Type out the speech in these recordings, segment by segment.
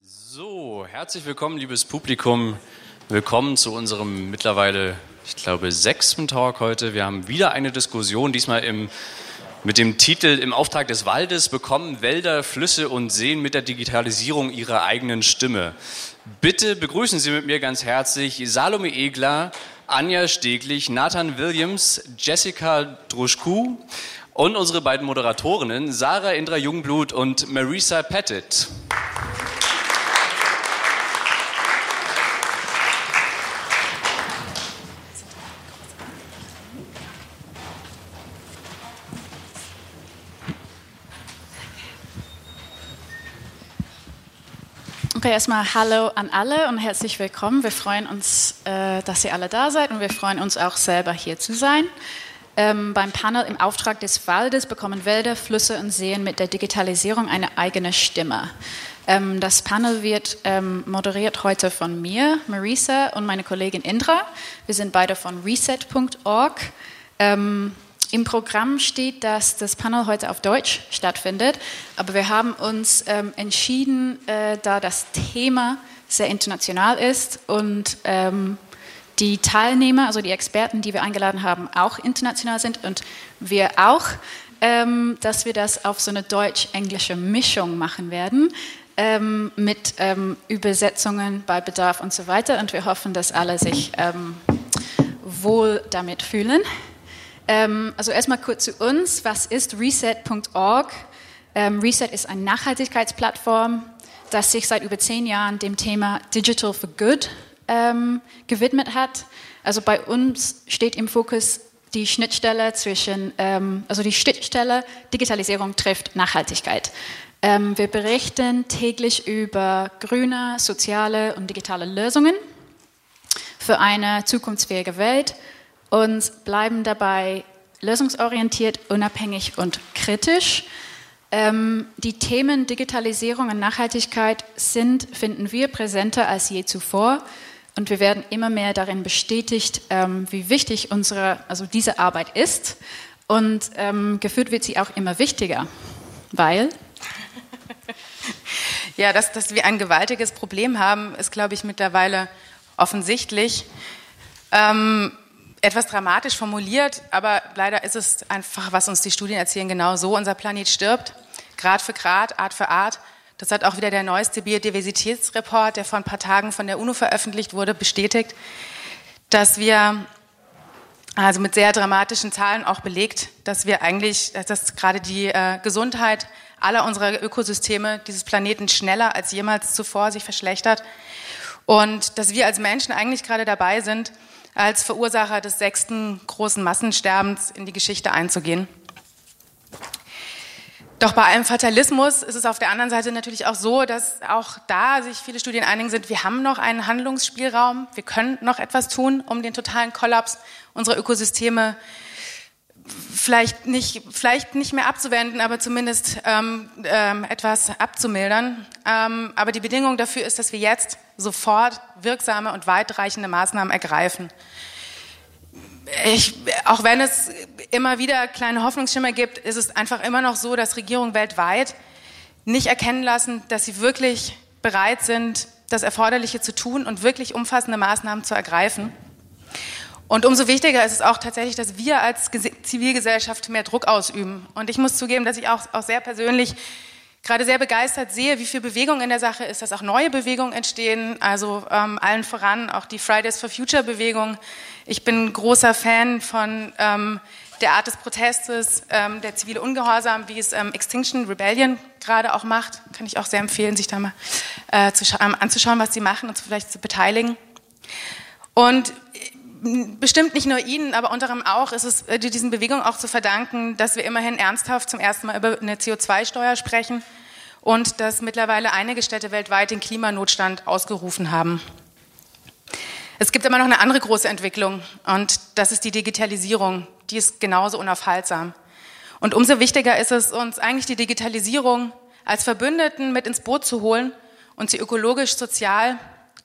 So, herzlich willkommen, liebes Publikum. Willkommen zu unserem mittlerweile, ich glaube, sechsten Talk heute. Wir haben wieder eine Diskussion, diesmal im, mit dem Titel Im Auftrag des Waldes bekommen Wälder, Flüsse und Seen mit der Digitalisierung ihre eigenen Stimme. Bitte begrüßen Sie mit mir ganz herzlich Salome Egler, Anja Steglich, Nathan Williams, Jessica Druschku und unsere beiden Moderatorinnen Sarah Indra Jungblut und Marisa Pettit. Okay, erstmal Hallo an alle und herzlich willkommen. Wir freuen uns, äh, dass ihr alle da seid und wir freuen uns auch selber hier zu sein. Ähm, beim Panel im Auftrag des Waldes bekommen Wälder, Flüsse und Seen mit der Digitalisierung eine eigene Stimme. Ähm, das Panel wird ähm, moderiert heute von mir, Marisa und meine Kollegin Indra. Wir sind beide von reset.org. Ähm, im Programm steht, dass das Panel heute auf Deutsch stattfindet, aber wir haben uns ähm, entschieden, äh, da das Thema sehr international ist und ähm, die Teilnehmer, also die Experten, die wir eingeladen haben, auch international sind und wir auch, ähm, dass wir das auf so eine deutsch-englische Mischung machen werden ähm, mit ähm, Übersetzungen bei Bedarf und so weiter. Und wir hoffen, dass alle sich ähm, wohl damit fühlen. Ähm, also erstmal kurz zu uns. Was ist reset.org? Ähm, reset ist eine Nachhaltigkeitsplattform, das sich seit über zehn Jahren dem Thema Digital for Good ähm, gewidmet hat. Also bei uns steht im Fokus die Schnittstelle zwischen, ähm, also die Schnittstelle Digitalisierung trifft Nachhaltigkeit. Ähm, wir berichten täglich über grüne, soziale und digitale Lösungen für eine zukunftsfähige Welt und bleiben dabei lösungsorientiert, unabhängig und kritisch. Ähm, die Themen Digitalisierung und Nachhaltigkeit sind, finden wir, präsenter als je zuvor. Und wir werden immer mehr darin bestätigt, ähm, wie wichtig unsere, also diese Arbeit ist. Und ähm, geführt wird sie auch immer wichtiger, weil. Ja, dass, dass wir ein gewaltiges Problem haben, ist, glaube ich, mittlerweile offensichtlich. Ähm, etwas dramatisch formuliert, aber leider ist es einfach, was uns die Studien erzählen, genau so. Unser Planet stirbt, Grad für Grad, Art für Art. Das hat auch wieder der neueste Biodiversitätsreport, der vor ein paar Tagen von der UNO veröffentlicht wurde, bestätigt, dass wir, also mit sehr dramatischen Zahlen auch belegt, dass wir eigentlich, dass gerade die äh, Gesundheit aller unserer Ökosysteme dieses Planeten schneller als jemals zuvor sich verschlechtert und dass wir als Menschen eigentlich gerade dabei sind, als Verursacher des sechsten großen Massensterbens in die Geschichte einzugehen. Doch bei allem Fatalismus ist es auf der anderen Seite natürlich auch so, dass auch da sich viele Studien einigen sind, wir haben noch einen Handlungsspielraum, wir können noch etwas tun, um den totalen Kollaps unserer Ökosysteme vielleicht nicht, vielleicht nicht mehr abzuwenden, aber zumindest ähm, ähm, etwas abzumildern. Ähm, aber die Bedingung dafür ist, dass wir jetzt sofort wirksame und weitreichende Maßnahmen ergreifen. Ich, auch wenn es immer wieder kleine Hoffnungsschimmer gibt, ist es einfach immer noch so, dass Regierungen weltweit nicht erkennen lassen, dass sie wirklich bereit sind, das Erforderliche zu tun und wirklich umfassende Maßnahmen zu ergreifen. Und umso wichtiger ist es auch tatsächlich, dass wir als Zivilgesellschaft mehr Druck ausüben. Und ich muss zugeben, dass ich auch, auch sehr persönlich gerade sehr begeistert sehe, wie viel Bewegung in der Sache ist, dass auch neue Bewegungen entstehen, also ähm, allen voran auch die Fridays for Future Bewegung. Ich bin großer Fan von ähm, der Art des Protestes, ähm, der zivile Ungehorsam, wie es ähm, Extinction Rebellion gerade auch macht. Kann ich auch sehr empfehlen, sich da mal äh, ähm, anzuschauen, was sie machen und vielleicht zu beteiligen. Und bestimmt nicht nur Ihnen, aber unter anderem auch ist es äh, diesen Bewegungen auch zu verdanken, dass wir immerhin ernsthaft zum ersten Mal über eine CO2-Steuer sprechen und dass mittlerweile einige Städte weltweit den Klimanotstand ausgerufen haben. Es gibt aber noch eine andere große Entwicklung und das ist die Digitalisierung, die ist genauso unaufhaltsam. Und umso wichtiger ist es uns eigentlich die Digitalisierung als Verbündeten mit ins Boot zu holen und sie ökologisch, sozial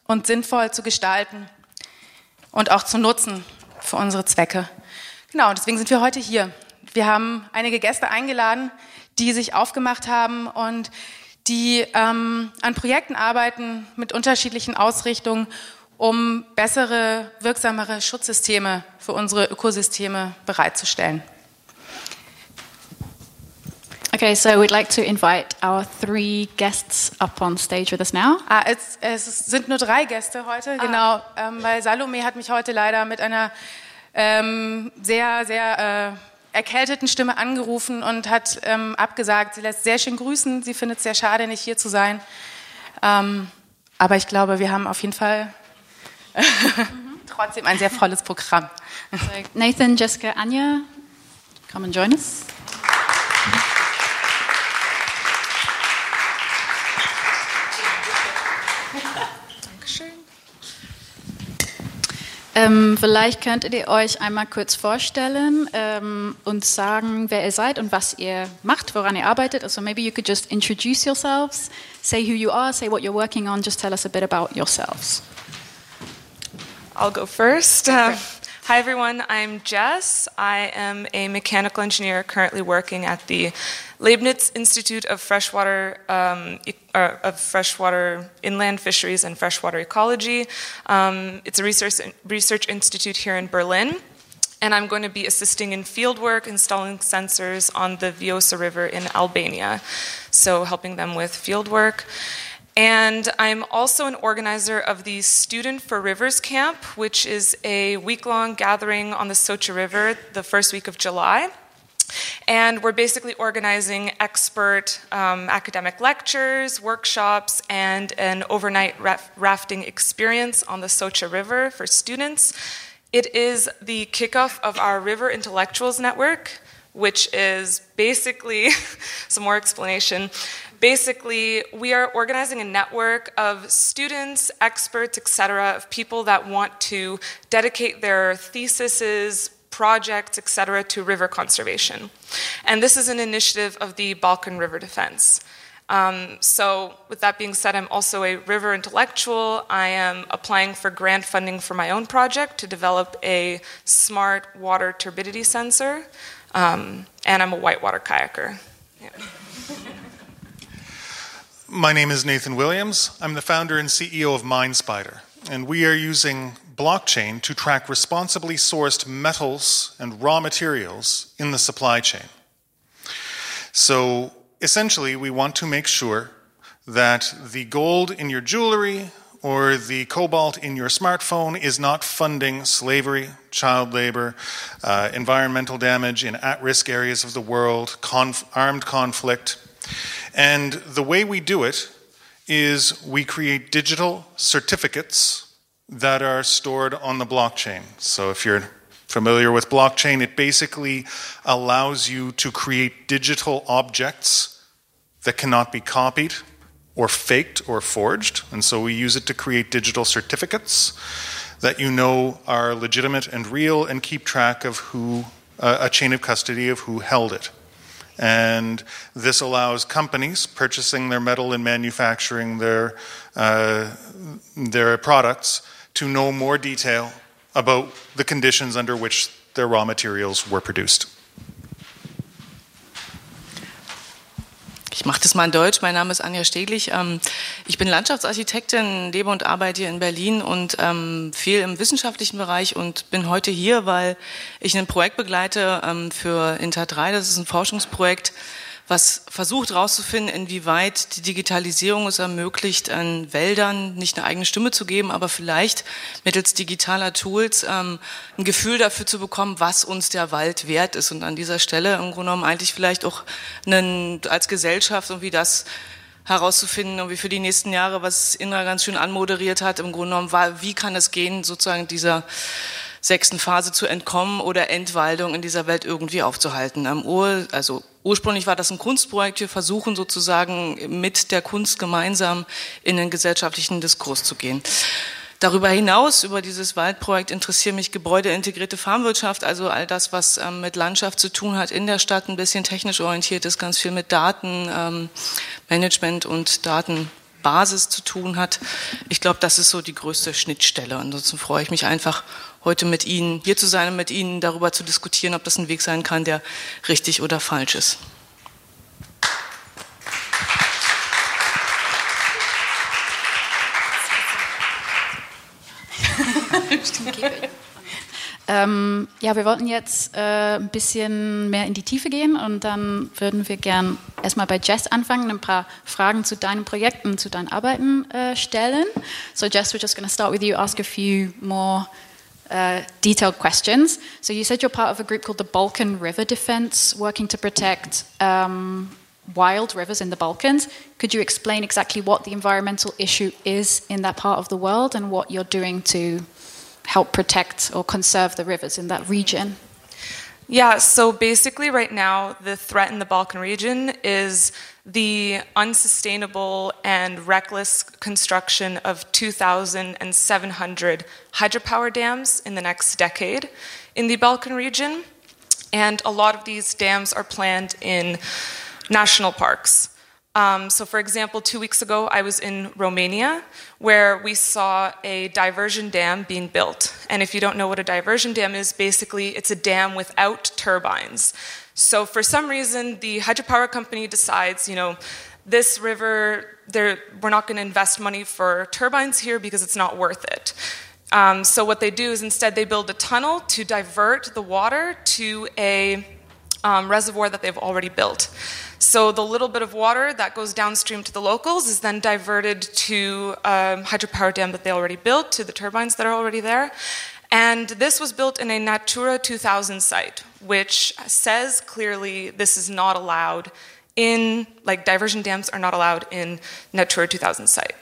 und sinnvoll zu gestalten und auch zu nutzen für unsere Zwecke. Genau, deswegen sind wir heute hier. Wir haben einige Gäste eingeladen, die sich aufgemacht haben und die ähm, an Projekten arbeiten mit unterschiedlichen Ausrichtungen, um bessere, wirksamere Schutzsysteme für unsere Ökosysteme bereitzustellen. Okay, so we'd like to invite our three guests up on stage with us now. Ah, es, es sind nur drei Gäste heute, ah. genau, ähm, weil Salome hat mich heute leider mit einer ähm, sehr, sehr äh, erkälteten Stimme angerufen und hat ähm, abgesagt. Sie lässt sehr schön grüßen. Sie findet es sehr schade, nicht hier zu sein. Ähm, aber ich glaube, wir haben auf jeden Fall trotzdem ein sehr volles Programm. So Nathan, Jessica, Anja, come and join us. Ähm, vielleicht könntet ihr euch einmal kurz vorstellen ähm, und sagen, wer ihr seid und was ihr macht, woran ihr arbeitet. Also maybe you could just introduce yourselves, say who you are, say what you're working on, just tell us a bit about yourselves. I'll go first. Uh, hi, everyone. I'm Jess. I am a mechanical engineer currently working at the Leibniz Institute of Freshwater, um, uh, of Freshwater Inland Fisheries and Freshwater Ecology. Um, it's a research, research institute here in Berlin. And I'm going to be assisting in fieldwork, installing sensors on the Vjosa River in Albania. So, helping them with fieldwork. And I'm also an organizer of the Student for Rivers Camp, which is a week long gathering on the Soča River the first week of July. And we're basically organizing expert um, academic lectures, workshops, and an overnight rafting experience on the Soča River for students. It is the kickoff of our River Intellectuals Network, which is basically some more explanation. Basically, we are organizing a network of students, experts, etc., of people that want to dedicate their theses, projects, etc., to river conservation. And this is an initiative of the Balkan River Defense. Um, so, with that being said, I'm also a river intellectual. I am applying for grant funding for my own project to develop a smart water turbidity sensor. Um, and I'm a whitewater kayaker. Yeah. My name is Nathan Williams. I'm the founder and CEO of MineSpider, and we are using blockchain to track responsibly sourced metals and raw materials in the supply chain. So essentially, we want to make sure that the gold in your jewelry or the cobalt in your smartphone is not funding slavery, child labor, uh, environmental damage in at risk areas of the world, conf- armed conflict. And the way we do it is we create digital certificates that are stored on the blockchain. So if you're familiar with blockchain, it basically allows you to create digital objects that cannot be copied or faked or forged. And so we use it to create digital certificates that you know are legitimate and real and keep track of who, uh, a chain of custody of who held it. And this allows companies purchasing their metal and manufacturing their, uh, their products to know more detail about the conditions under which their raw materials were produced. Ich mache das mal in Deutsch. Mein Name ist Anja Steglich. Ähm, ich bin Landschaftsarchitektin, lebe und arbeite hier in Berlin und ähm, viel im wissenschaftlichen Bereich und bin heute hier, weil ich ein Projekt begleite ähm, für Inter 3. Das ist ein Forschungsprojekt, was versucht herauszufinden, inwieweit die Digitalisierung es ermöglicht, an Wäldern nicht eine eigene Stimme zu geben, aber vielleicht mittels digitaler Tools ähm, ein Gefühl dafür zu bekommen, was uns der Wald wert ist. Und an dieser Stelle im Grunde genommen eigentlich vielleicht auch einen, als Gesellschaft irgendwie das herauszufinden, irgendwie für die nächsten Jahre, was Indra ganz schön anmoderiert hat, im Grunde genommen war, wie kann es gehen, sozusagen dieser sechsten Phase zu entkommen oder Entwaldung in dieser Welt irgendwie aufzuhalten. Am Ur, also ursprünglich war das ein Kunstprojekt. Wir versuchen sozusagen mit der Kunst gemeinsam in den gesellschaftlichen Diskurs zu gehen. Darüber hinaus, über dieses Waldprojekt, interessiert mich gebäudeintegrierte Farmwirtschaft, also all das, was ähm, mit Landschaft zu tun hat in der Stadt, ein bisschen technisch orientiert ist, ganz viel mit Datenmanagement ähm, und Datenbasis zu tun hat. Ich glaube, das ist so die größte Schnittstelle. Ansonsten freue ich mich einfach, heute mit Ihnen hier zu sein und mit Ihnen darüber zu diskutieren, ob das ein Weg sein kann, der richtig oder falsch ist. ähm, ja, wir wollten jetzt äh, ein bisschen mehr in die Tiefe gehen und dann würden wir gern erstmal bei Jess anfangen, ein paar Fragen zu deinen Projekten, zu deinen Arbeiten äh, stellen. So Jess, we're just going to start with you, ask a few more uh, detailed questions. So you said you're part of a group called the Balkan River Defense, working to protect um, wild rivers in the Balkans. Could you explain exactly what the environmental issue is in that part of the world and what you're doing to help protect or conserve the rivers in that region? Yeah, so basically, right now, the threat in the Balkan region is the unsustainable and reckless construction of 2,700 hydropower dams in the next decade in the Balkan region. And a lot of these dams are planned in national parks. Um, so, for example, two weeks ago, I was in Romania where we saw a diversion dam being built. And if you don't know what a diversion dam is, basically it's a dam without turbines. So, for some reason, the hydropower company decides, you know, this river, we're not going to invest money for turbines here because it's not worth it. Um, so, what they do is instead they build a tunnel to divert the water to a um, reservoir that they've already built. So the little bit of water that goes downstream to the locals is then diverted to a um, hydropower dam that they already built, to the turbines that are already there. And this was built in a Natura 2000 site, which says clearly this is not allowed in, like, diversion dams are not allowed in Natura 2000 site.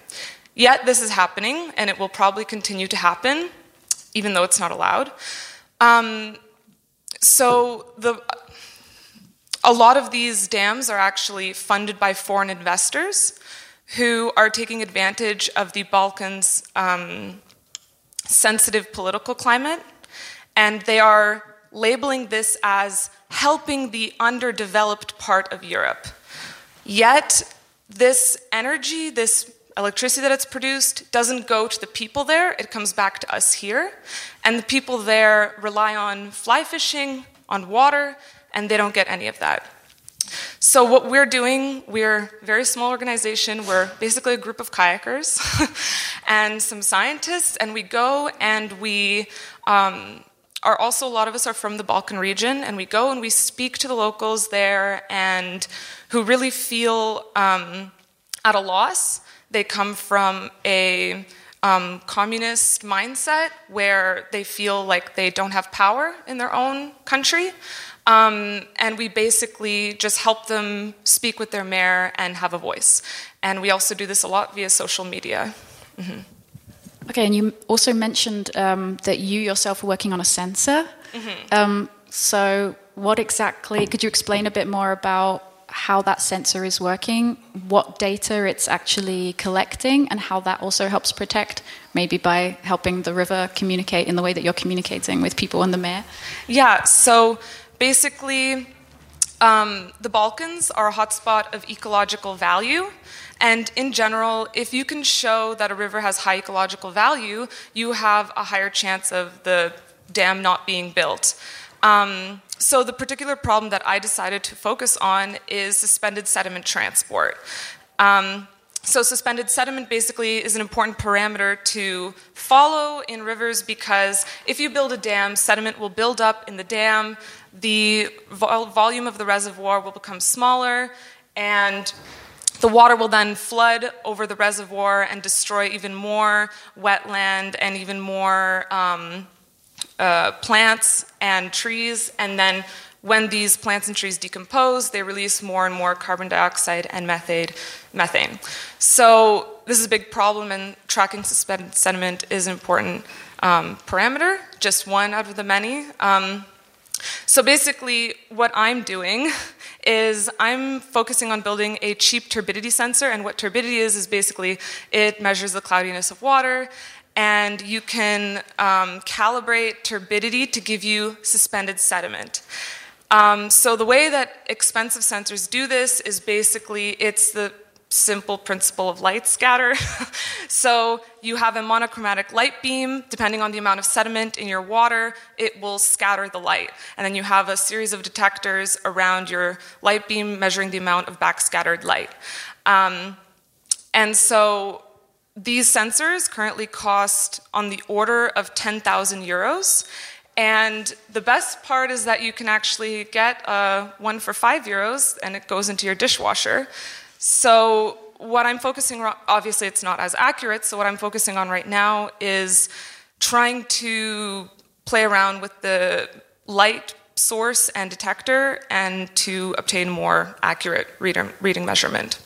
Yet this is happening, and it will probably continue to happen, even though it's not allowed. Um, so the a lot of these dams are actually funded by foreign investors who are taking advantage of the Balkans' um, sensitive political climate, and they are labeling this as helping the underdeveloped part of Europe. Yet, this energy, this electricity that it's produced, doesn't go to the people there, it comes back to us here. And the people there rely on fly fishing, on water, and they don't get any of that. So what we're doing, we're a very small organization. We're basically a group of kayakers and some scientists, and we go and we um, are also a lot of us are from the Balkan region, and we go and we speak to the locals there, and who really feel um, at a loss. They come from a um, communist mindset where they feel like they don't have power in their own country. Um, and we basically just help them speak with their mayor and have a voice. And we also do this a lot via social media. Mm-hmm. Okay, and you also mentioned um, that you yourself are working on a sensor. Mm-hmm. Um, so, what exactly, could you explain a bit more about how that sensor is working, what data it's actually collecting, and how that also helps protect, maybe by helping the river communicate in the way that you're communicating with people and the mayor? Yeah, so Basically, um, the Balkans are a hotspot of ecological value. And in general, if you can show that a river has high ecological value, you have a higher chance of the dam not being built. Um, so, the particular problem that I decided to focus on is suspended sediment transport. Um, so, suspended sediment basically is an important parameter to follow in rivers because if you build a dam, sediment will build up in the dam, the vol- volume of the reservoir will become smaller, and the water will then flood over the reservoir and destroy even more wetland and even more um, uh, plants and trees, and then when these plants and trees decompose, they release more and more carbon dioxide and methane. methane. So this is a big problem, and tracking suspended sediment is an important um, parameter, just one out of the many. Um, so basically, what I'm doing is I'm focusing on building a cheap turbidity sensor, and what turbidity is is basically it measures the cloudiness of water, and you can um, calibrate turbidity to give you suspended sediment. Um, so the way that expensive sensors do this is basically it's the simple principle of light scatter. so you have a monochromatic light beam, depending on the amount of sediment in your water, it will scatter the light. And then you have a series of detectors around your light beam measuring the amount of backscattered light. Um, and so these sensors currently cost on the order of 10,000 euros. And the best part is that you can actually get uh, one for five euros and it goes into your dishwasher. So, what I'm focusing on, obviously, it's not as accurate. So, what I'm focusing on right now is trying to play around with the light source and detector and to obtain more accurate reader, reading measurement.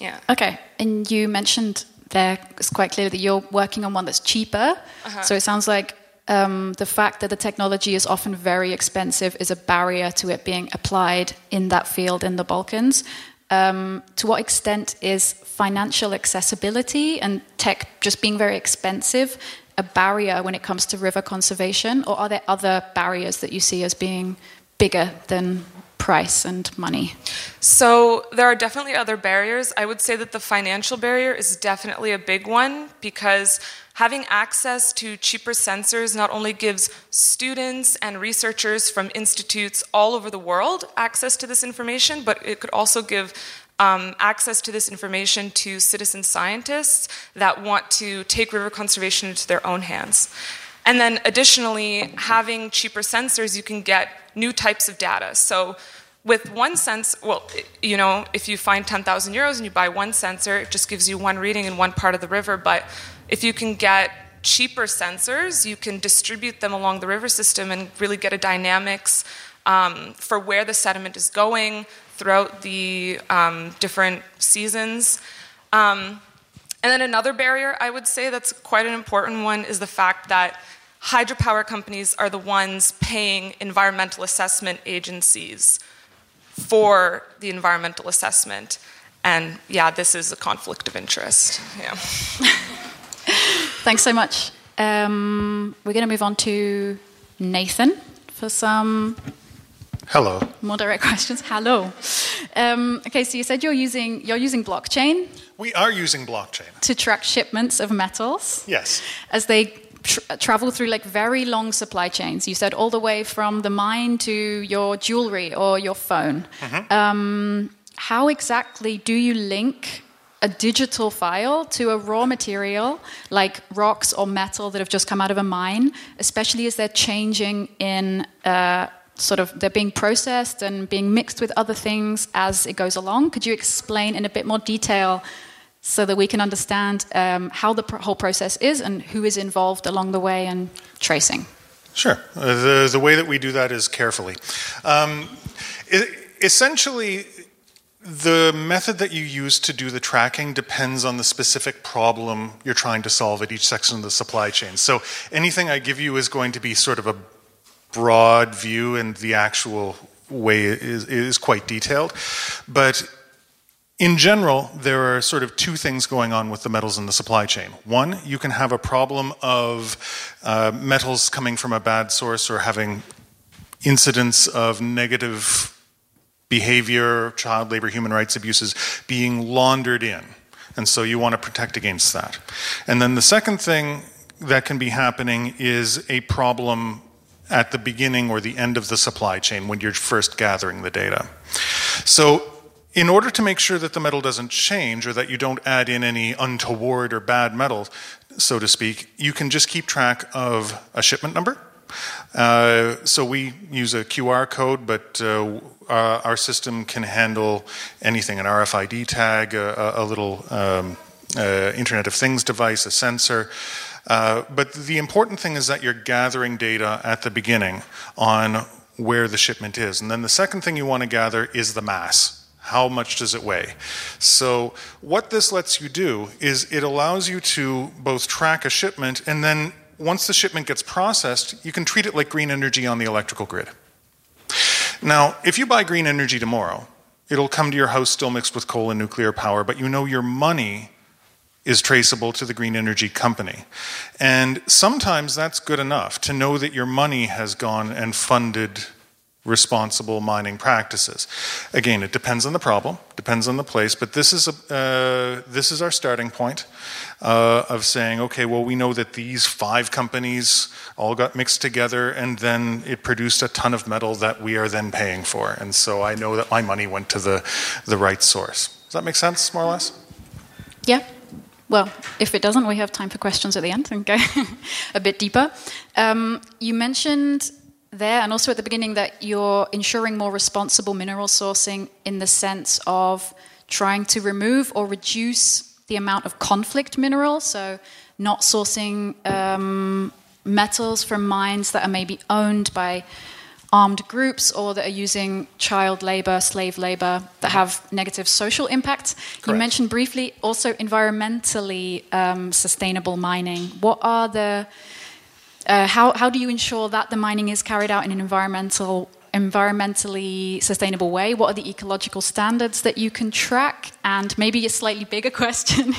Yeah. Okay. And you mentioned there it's quite clear that you're working on one that's cheaper. Uh-huh. So it sounds like um, the fact that the technology is often very expensive is a barrier to it being applied in that field in the Balkans. Um, to what extent is financial accessibility and tech just being very expensive a barrier when it comes to river conservation, or are there other barriers that you see as being bigger than price and money? So, there are definitely other barriers. I would say that the financial barrier is definitely a big one because having access to cheaper sensors not only gives students and researchers from institutes all over the world access to this information, but it could also give um, access to this information to citizen scientists that want to take river conservation into their own hands. And then additionally, having cheaper sensors, you can get new types of data. So with one sense, well, you know, if you find 10,000 euros and you buy one sensor, it just gives you one reading in one part of the river. But if you can get cheaper sensors, you can distribute them along the river system and really get a dynamics um, for where the sediment is going throughout the um, different seasons. Um, and then another barrier I would say that's quite an important one is the fact that hydropower companies are the ones paying environmental assessment agencies for the environmental assessment. And yeah, this is a conflict of interest. Yeah. Thanks so much. Um, we're going to move on to Nathan for some Hello. More direct questions. Hello. Um, okay, so you said you're using you're using blockchain. We are using blockchain to track shipments of metals. Yes. As they tra- travel through like very long supply chains. You said all the way from the mine to your jewelry or your phone. Mm-hmm. Um, how exactly do you link a digital file to a raw material like rocks or metal that have just come out of a mine, especially as they're changing in uh, sort of they're being processed and being mixed with other things as it goes along. Could you explain in a bit more detail so that we can understand um, how the whole process is and who is involved along the way and tracing? Sure. Uh, the, the way that we do that is carefully. Um, it, essentially, the method that you use to do the tracking depends on the specific problem you're trying to solve at each section of the supply chain. So anything I give you is going to be sort of a broad view, and the actual way is, is quite detailed. But in general, there are sort of two things going on with the metals in the supply chain. One, you can have a problem of uh, metals coming from a bad source or having incidents of negative behavior, child labor, human rights abuses being laundered in. And so you want to protect against that. And then the second thing that can be happening is a problem at the beginning or the end of the supply chain when you're first gathering the data. So, in order to make sure that the metal doesn't change or that you don't add in any untoward or bad metal, so to speak, you can just keep track of a shipment number. Uh, so we use a QR code, but uh, our, our, system can handle anything an RFID tag, a, a little um, uh, Internet of Things device, a sensor. Uh, but the important thing is that you're gathering data at the beginning on where the shipment is. And then the second thing you want to gather is the mass. How much does it weigh? So, what this lets you do is it allows you to both track a shipment and then once the shipment gets processed, you can treat it like green energy on the electrical grid. Now, if you buy green energy tomorrow, it'll come to your house still mixed with coal and nuclear power, but you know your money is traceable to the green energy company. And sometimes that's good enough to know that your money has gone and funded responsible mining practices. Again, it depends on the problem, depends on the place, but this is, a, uh, this is our starting point uh, of saying, okay, well, we know that these five companies all got mixed together and then it produced a ton of metal that we are then paying for. And so I know that my money went to the, the right source. Does that make sense, more or less? Yeah. Well, if it doesn't, we have time for questions at the end and go a bit deeper. Um, you mentioned there and also at the beginning that you're ensuring more responsible mineral sourcing in the sense of trying to remove or reduce the amount of conflict minerals, so not sourcing um, metals from mines that are maybe owned by armed groups or that are using child labor, slave labor that have negative social impacts. Correct. You mentioned briefly also environmentally um, sustainable mining. What are the uh, how, how do you ensure that the mining is carried out in an environmental environmentally sustainable way? What are the ecological standards that you can track? And maybe a slightly bigger question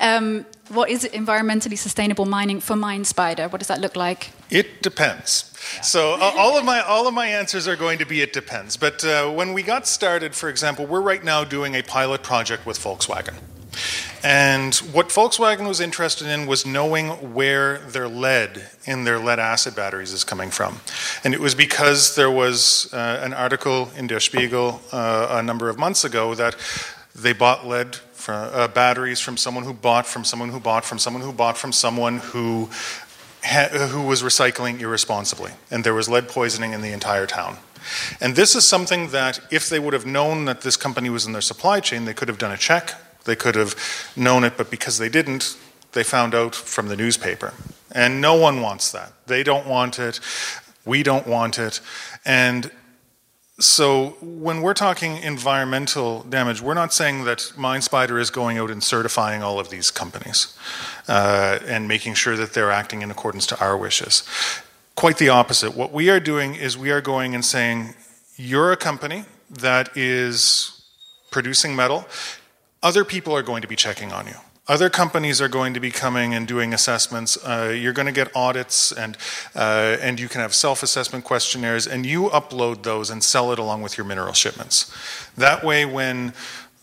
um, what is environmentally sustainable mining for MineSpider? What does that look like? It depends. So uh, all of my all of my answers are going to be it depends. But uh, when we got started, for example, we're right now doing a pilot project with Volkswagen. And what Volkswagen was interested in was knowing where their lead in their lead acid batteries is coming from. And it was because there was uh, an article in Der Spiegel uh, a number of months ago that they bought lead from, uh, batteries from someone who bought from someone who bought from someone who bought from someone who who was recycling irresponsibly, and there was lead poisoning in the entire town. And this is something that, if they would have known that this company was in their supply chain, they could have done a check, they could have known it, but because they didn't, they found out from the newspaper. And no one wants that. They don't want it. We don't want it. And so when we're talking environmental damage, we're not saying that MineSpider is going out and certifying all of these companies uh, and making sure that they're acting in accordance to our wishes. Quite the opposite. What we are doing is we are going and saying, you're a company that is producing metal other people are going to be checking on you. Other companies are going to be coming and doing assessments. Uh, you're going to get audits, and uh, and you can have self-assessment questionnaires, and you upload those and sell it along with your mineral shipments. That way, when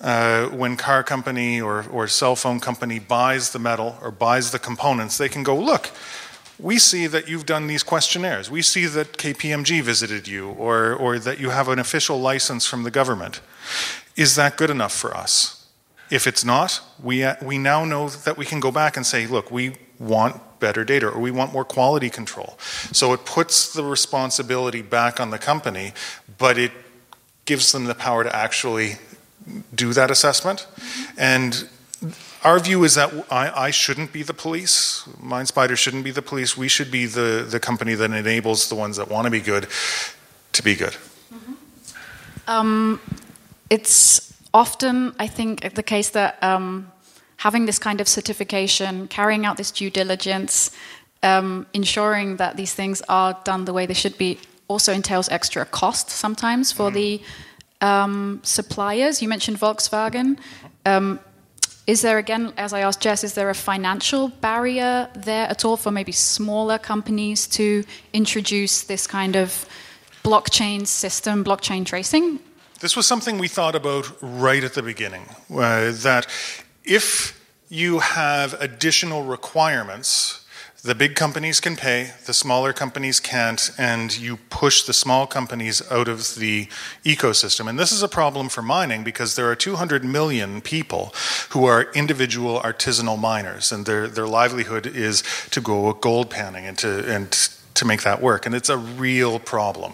uh, when car company or, or cell phone company buys the metal or buys the components, they can go look. We see that you've done these questionnaires. We see that KPMG visited you, or or that you have an official license from the government. Is that good enough for us? If it's not, we, uh, we now know that we can go back and say, look, we want better data or we want more quality control. So it puts the responsibility back on the company, but it gives them the power to actually do that assessment. And our view is that I, I, shouldn't be the police. MineSpider shouldn't be the police. We should be the, the company that enables the ones that want to be good to be good. Mm-hmm. Um, it's often, I think, the case that um, having this kind of certification, carrying out this due diligence, um, ensuring that these things are done the way they should be, also entails extra cost sometimes for the um, suppliers. You mentioned Volkswagen. Um, is there, again, as I asked Jess, is there a financial barrier there at all for maybe smaller companies to introduce this kind of blockchain system, blockchain tracing? This was something we thought about right at the beginning. Uh, that if you have additional requirements, the big companies can pay, the smaller companies can't, and you push the small companies out of the ecosystem. And this is a problem for mining because there are 200 million people who are individual artisanal miners, and their, their livelihood is to go gold panning and to, and to make that work. And it's a real problem.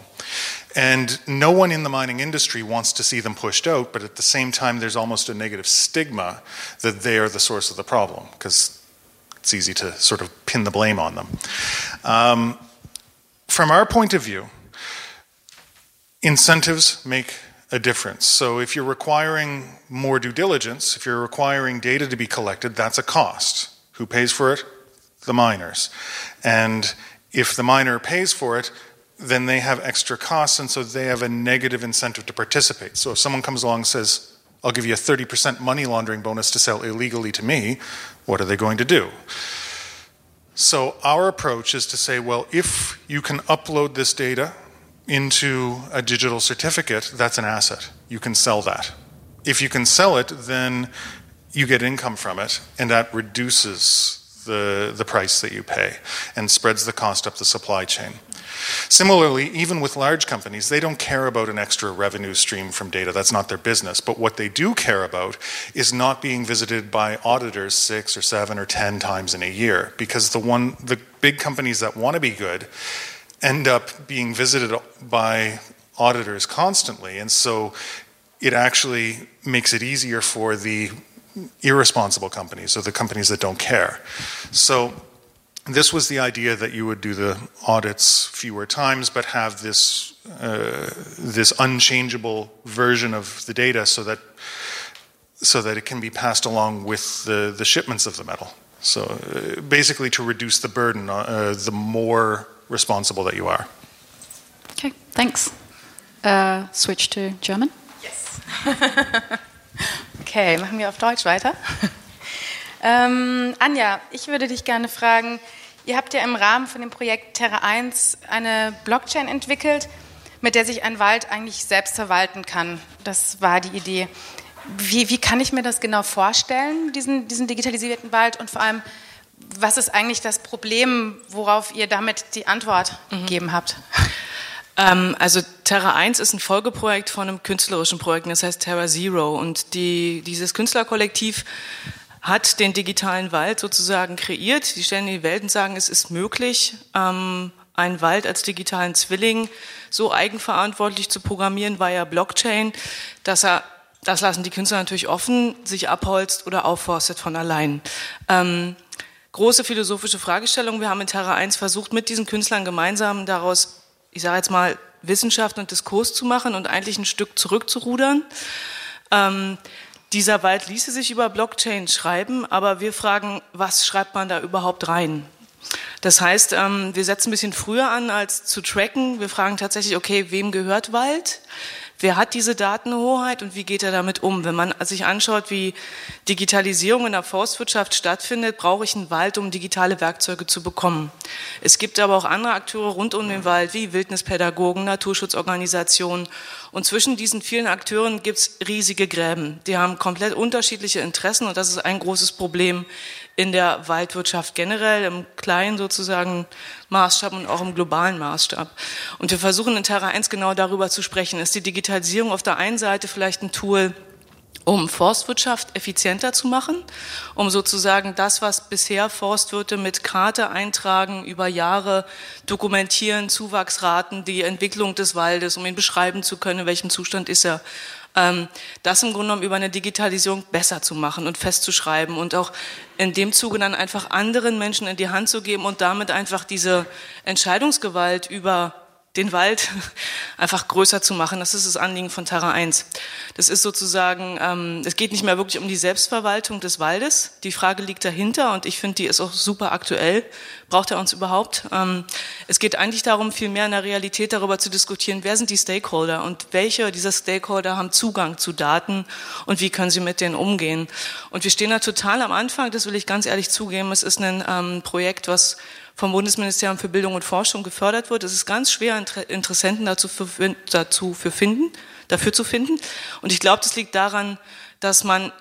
And no one in the mining industry wants to see them pushed out, but at the same time, there's almost a negative stigma that they are the source of the problem because it's easy to sort of pin the blame on them. Um, from our point of view, incentives make a difference. So if you're requiring more due diligence, if you're requiring data to be collected, that's a cost. Who pays for it? The miners. And if the miner pays for it, then they have extra costs, and so they have a negative incentive to participate. So if someone comes along and says, I'll give you a 30% money laundering bonus to sell illegally to me. What are they going to do? So, our approach is to say, well, if you can upload this data into a digital certificate, that's an asset. You can sell that. If you can sell it, then you get income from it, and that reduces the, the price that you pay and spreads the cost up the supply chain. Similarly, even with large companies, they don't care about an extra revenue stream from data. That's not their business. But what they do care about is not being visited by auditors six or seven or ten times in a year. Because the one the big companies that want to be good end up being visited by auditors constantly. And so it actually makes it easier for the irresponsible companies or the companies that don't care. So this was the idea that you would do the audits fewer times, but have this uh, this unchangeable version of the data, so that so that it can be passed along with the, the shipments of the metal. So uh, basically, to reduce the burden, uh, the more responsible that you are. Okay, thanks. Uh, switch to German. Yes. okay, machen wir auf Deutsch weiter. Ähm, Anja, ich würde dich gerne fragen, ihr habt ja im Rahmen von dem Projekt Terra 1 eine Blockchain entwickelt, mit der sich ein Wald eigentlich selbst verwalten kann. Das war die Idee. Wie, wie kann ich mir das genau vorstellen, diesen, diesen digitalisierten Wald? Und vor allem, was ist eigentlich das Problem, worauf ihr damit die Antwort mhm. gegeben habt? Ähm, also Terra 1 ist ein Folgeprojekt von einem künstlerischen Projekt, das heißt Terra Zero. Und die, dieses Künstlerkollektiv hat den digitalen Wald sozusagen kreiert. Die stellen in die Welt und sagen, es ist möglich, ähm, einen Wald als digitalen Zwilling so eigenverantwortlich zu programmieren via Blockchain, dass er, das lassen die Künstler natürlich offen, sich abholzt oder aufforstet von allein. Ähm, große philosophische Fragestellung. Wir haben in Terra 1 versucht, mit diesen Künstlern gemeinsam daraus, ich sage jetzt mal, Wissenschaft und Diskurs zu machen und eigentlich ein Stück zurückzurudern. Ähm, dieser Wald ließe sich über Blockchain schreiben, aber wir fragen, was schreibt man da überhaupt rein? Das heißt, ähm, wir setzen ein bisschen früher an als zu tracken. Wir fragen tatsächlich, okay, wem gehört Wald? Wer hat diese Datenhoheit und wie geht er damit um? Wenn man sich anschaut, wie Digitalisierung in der Forstwirtschaft stattfindet, brauche ich einen Wald, um digitale Werkzeuge zu bekommen. Es gibt aber auch andere Akteure rund um den Wald, wie Wildnispädagogen, Naturschutzorganisationen. Und zwischen diesen vielen Akteuren gibt es riesige Gräben. Die haben komplett unterschiedliche Interessen und das ist ein großes Problem in der Waldwirtschaft generell, im kleinen sozusagen Maßstab und auch im globalen Maßstab. Und wir versuchen in Terra 1 genau darüber zu sprechen. Ist die Digitalisierung auf der einen Seite vielleicht ein Tool, um Forstwirtschaft effizienter zu machen, um sozusagen das, was bisher Forstwirte mit Karte eintragen, über Jahre dokumentieren, Zuwachsraten, die Entwicklung des Waldes, um ihn beschreiben zu können, in welchem Zustand ist er, ähm, das im Grunde genommen über eine Digitalisierung besser zu machen und festzuschreiben und auch in dem Zuge dann einfach anderen Menschen in die Hand zu geben und damit einfach diese Entscheidungsgewalt über den Wald einfach größer zu machen. Das ist das Anliegen von Terra 1. Das ist sozusagen, ähm, es geht nicht mehr wirklich um die Selbstverwaltung des Waldes. Die Frage liegt dahinter und ich finde, die ist auch super aktuell. Braucht er uns überhaupt? Ähm, es geht eigentlich darum, viel mehr in der Realität darüber zu diskutieren, wer sind die Stakeholder und welche dieser Stakeholder haben Zugang zu Daten und wie können sie mit denen umgehen. Und wir stehen da total am Anfang, das will ich ganz ehrlich zugeben. Es ist ein ähm, Projekt, was vom Bundesministerium für Bildung und Forschung gefördert wird. Es ist ganz schwer, Interessenten dazu für, dazu für finden, dafür zu finden. Und ich glaube, das liegt daran, dass man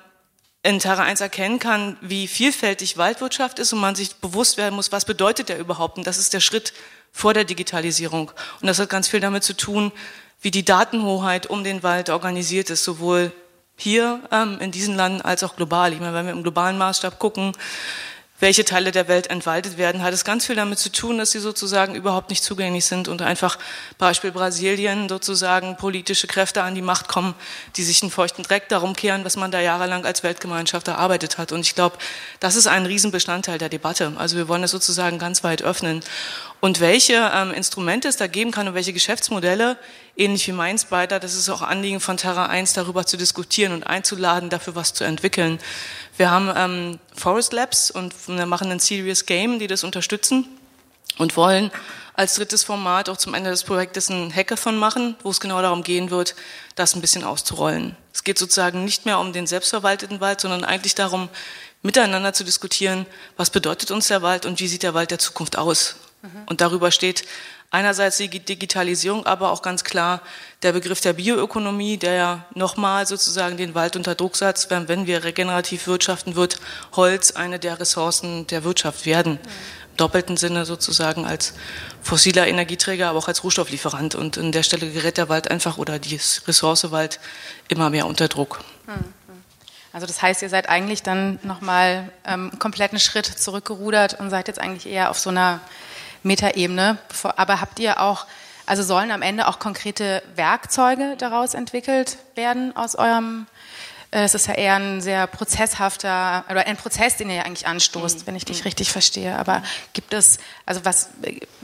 in Terra 1 erkennen kann, wie vielfältig Waldwirtschaft ist und man sich bewusst werden muss, was bedeutet der überhaupt? Und das ist der Schritt vor der Digitalisierung. Und das hat ganz viel damit zu tun, wie die Datenhoheit um den Wald organisiert ist, sowohl hier ähm, in diesen Ländern als auch global. Ich meine, wenn wir im globalen Maßstab gucken, welche Teile der Welt entwaldet werden, hat es ganz viel damit zu tun, dass sie sozusagen überhaupt nicht zugänglich sind und einfach Beispiel Brasilien sozusagen politische Kräfte an die Macht kommen, die sich einen feuchten Dreck darum kehren, was man da jahrelang als Weltgemeinschaft erarbeitet hat. Und ich glaube, das ist ein Riesenbestandteil der Debatte. Also wir wollen es sozusagen ganz weit öffnen. Und welche ähm, Instrumente es da geben kann und welche Geschäftsmodelle, ähnlich wie meins beider, das ist auch Anliegen von Terra 1, darüber zu diskutieren und einzuladen, dafür was zu entwickeln. Wir haben ähm, Forest Labs und wir machen ein Serious Game, die das unterstützen. und wollen als drittes Format auch zum Ende des Projektes ein Hackathon machen, wo es genau darum gehen wird, das ein bisschen auszurollen. Es geht sozusagen nicht mehr um den selbstverwalteten Wald, sondern eigentlich darum, miteinander zu diskutieren, was bedeutet uns der Wald und wie sieht der Wald der Zukunft aus. Und darüber steht einerseits die Digitalisierung, aber auch ganz klar der Begriff der Bioökonomie, der ja nochmal sozusagen den Wald unter Druck setzt, wenn wir regenerativ wirtschaften, wird Holz eine der Ressourcen der Wirtschaft werden. Mhm doppelten Sinne sozusagen als fossiler Energieträger, aber auch als Rohstofflieferant. Und an der Stelle gerät der Wald einfach oder die Ressource Wald immer mehr unter Druck. Also das heißt, ihr seid eigentlich dann nochmal ähm, einen kompletten Schritt zurückgerudert und seid jetzt eigentlich eher auf so einer Metaebene. Aber habt ihr auch, also sollen am Ende auch konkrete Werkzeuge daraus entwickelt werden aus eurem äh, es ist ja eher ein sehr prozesshafter, oder ein Prozess, den ihr ja eigentlich anstoßt, mhm. wenn ich dich mhm. richtig verstehe. Aber gibt es, also was,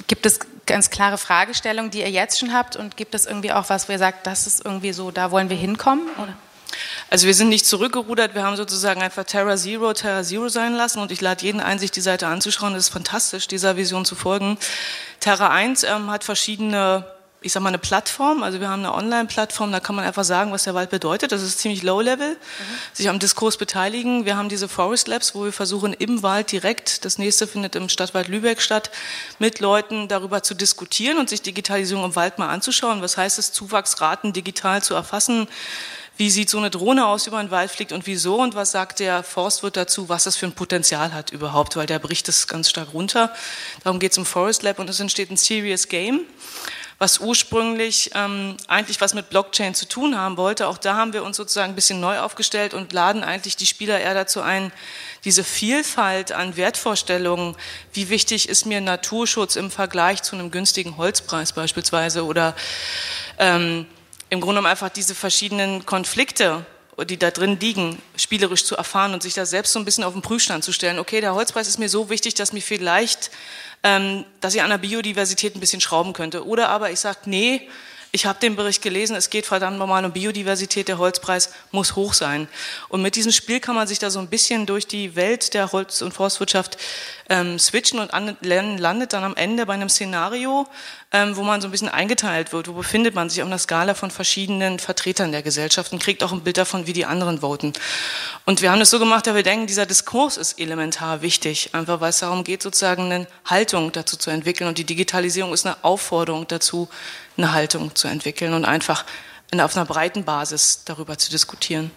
gibt es ganz klare Fragestellungen, die ihr jetzt schon habt und gibt es irgendwie auch was, wo ihr sagt, das ist irgendwie so, da wollen wir hinkommen? Oder? Also wir sind nicht zurückgerudert, wir haben sozusagen einfach Terra Zero Terra Zero sein lassen und ich lade jeden ein, sich die Seite anzuschauen. Es ist fantastisch, dieser Vision zu folgen. Terra 1 ähm, hat verschiedene ich sag mal, eine Plattform. Also wir haben eine Online-Plattform, da kann man einfach sagen, was der Wald bedeutet. Das ist ziemlich low-level, mhm. sich am Diskurs beteiligen. Wir haben diese Forest Labs, wo wir versuchen, im Wald direkt, das nächste findet im Stadtwald Lübeck statt, mit Leuten darüber zu diskutieren und sich Digitalisierung im Wald mal anzuschauen. Was heißt es, Zuwachsraten digital zu erfassen? Wie sieht so eine Drohne aus, über den Wald fliegt und wieso? Und was sagt der Forstwirt dazu, was das für ein Potenzial hat überhaupt? Weil der bricht es ganz stark runter. Darum geht es im Forest Lab und es entsteht ein Serious Game was ursprünglich ähm, eigentlich was mit Blockchain zu tun haben wollte. Auch da haben wir uns sozusagen ein bisschen neu aufgestellt und laden eigentlich die Spieler eher dazu ein, diese Vielfalt an Wertvorstellungen, wie wichtig ist mir Naturschutz im Vergleich zu einem günstigen Holzpreis beispielsweise oder ähm, im Grunde genommen einfach diese verschiedenen Konflikte die da drin liegen, spielerisch zu erfahren und sich da selbst so ein bisschen auf den Prüfstand zu stellen. Okay, der Holzpreis ist mir so wichtig, dass mir vielleicht ähm, dass ich an der Biodiversität ein bisschen schrauben könnte. Oder aber ich sage, nee, ich habe den Bericht gelesen, es geht verdammt normal um Biodiversität, der Holzpreis muss hoch sein. Und mit diesem Spiel kann man sich da so ein bisschen durch die Welt der Holz- und Forstwirtschaft ähm, switchen und an, landet dann am Ende bei einem Szenario, ähm, wo man so ein bisschen eingeteilt wird. Wo befindet man sich auf einer Skala von verschiedenen Vertretern der Gesellschaft und kriegt auch ein Bild davon, wie die anderen voten. Und wir haben es so gemacht, dass wir denken, dieser Diskurs ist elementar wichtig, einfach weil es darum geht, sozusagen eine Haltung dazu zu entwickeln. Und die Digitalisierung ist eine Aufforderung dazu, eine Haltung zu entwickeln und einfach auf einer breiten Basis darüber zu diskutieren.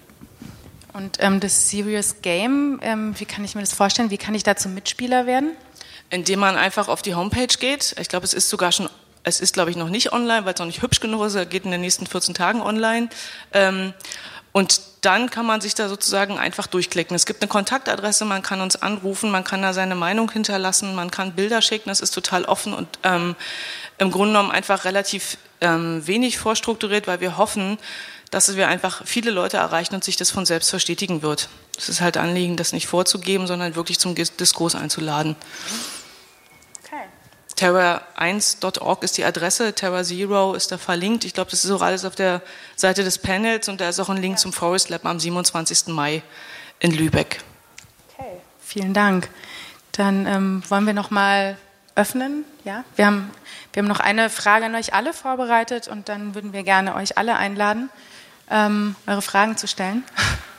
Und ähm, das Serious Game, ähm, wie kann ich mir das vorstellen? Wie kann ich da zum Mitspieler werden? Indem man einfach auf die Homepage geht. Ich glaube, es ist sogar schon, es ist glaube ich noch nicht online, weil es noch nicht hübsch genug ist. Es geht in den nächsten 14 Tagen online. Ähm, und dann kann man sich da sozusagen einfach durchklicken. Es gibt eine Kontaktadresse, man kann uns anrufen, man kann da seine Meinung hinterlassen, man kann Bilder schicken, das ist total offen und ähm, im Grunde genommen einfach relativ ähm, wenig vorstrukturiert, weil wir hoffen, dass wir einfach viele Leute erreichen und sich das von selbst verstetigen wird. Es ist halt Anliegen, das nicht vorzugeben, sondern wirklich zum Diskurs einzuladen. Okay. Terra1.org ist die Adresse, Terra Zero ist da verlinkt. Ich glaube, das ist auch alles auf der Seite des Panels und da ist auch ein Link ja. zum Forest Lab am 27. Mai in Lübeck. Okay, vielen Dank. Dann ähm, wollen wir noch mal öffnen. Ja, wir haben, wir haben noch eine Frage an euch alle vorbereitet und dann würden wir gerne euch alle einladen, ähm, eure Fragen zu stellen.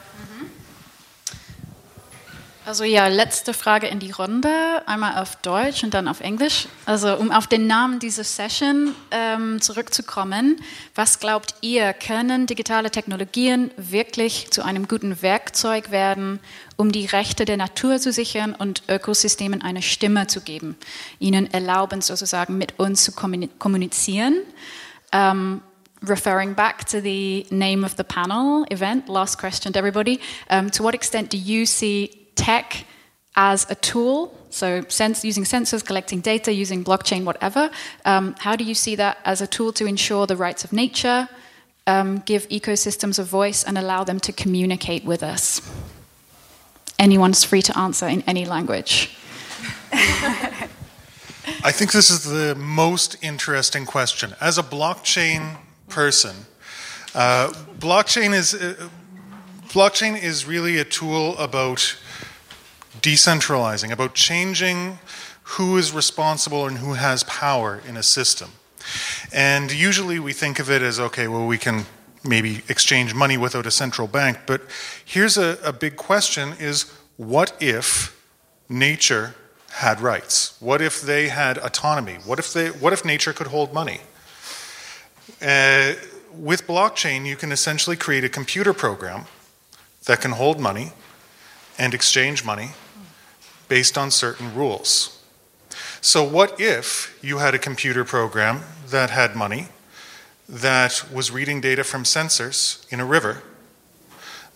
Also ja, letzte Frage in die Runde, einmal auf Deutsch und dann auf Englisch. Also um auf den Namen dieser Session ähm, zurückzukommen, was glaubt ihr, können digitale Technologien wirklich zu einem guten Werkzeug werden, um die Rechte der Natur zu sichern und Ökosystemen eine Stimme zu geben, ihnen erlauben sozusagen mit uns zu kommunizieren? Um, referring back to the name of the panel event, last question to everybody, um, to what extent do you see tech as a tool, so sense, using sensors, collecting data, using blockchain, whatever. Um, how do you see that as a tool to ensure the rights of nature, um, give ecosystems a voice, and allow them to communicate with us? Anyone's free to answer in any language. I think this is the most interesting question. As a blockchain person, uh, blockchain is uh, blockchain is really a tool about decentralizing, about changing who is responsible and who has power in a system. And usually we think of it as okay, well, we can maybe exchange money without a central bank. But here's a, a big question is what if nature had rights? What if they had autonomy? What if, they, what if nature could hold money? Uh, with blockchain, you can essentially create a computer program that can hold money and exchange money based on certain rules. So, what if you had a computer program that had money that was reading data from sensors in a river?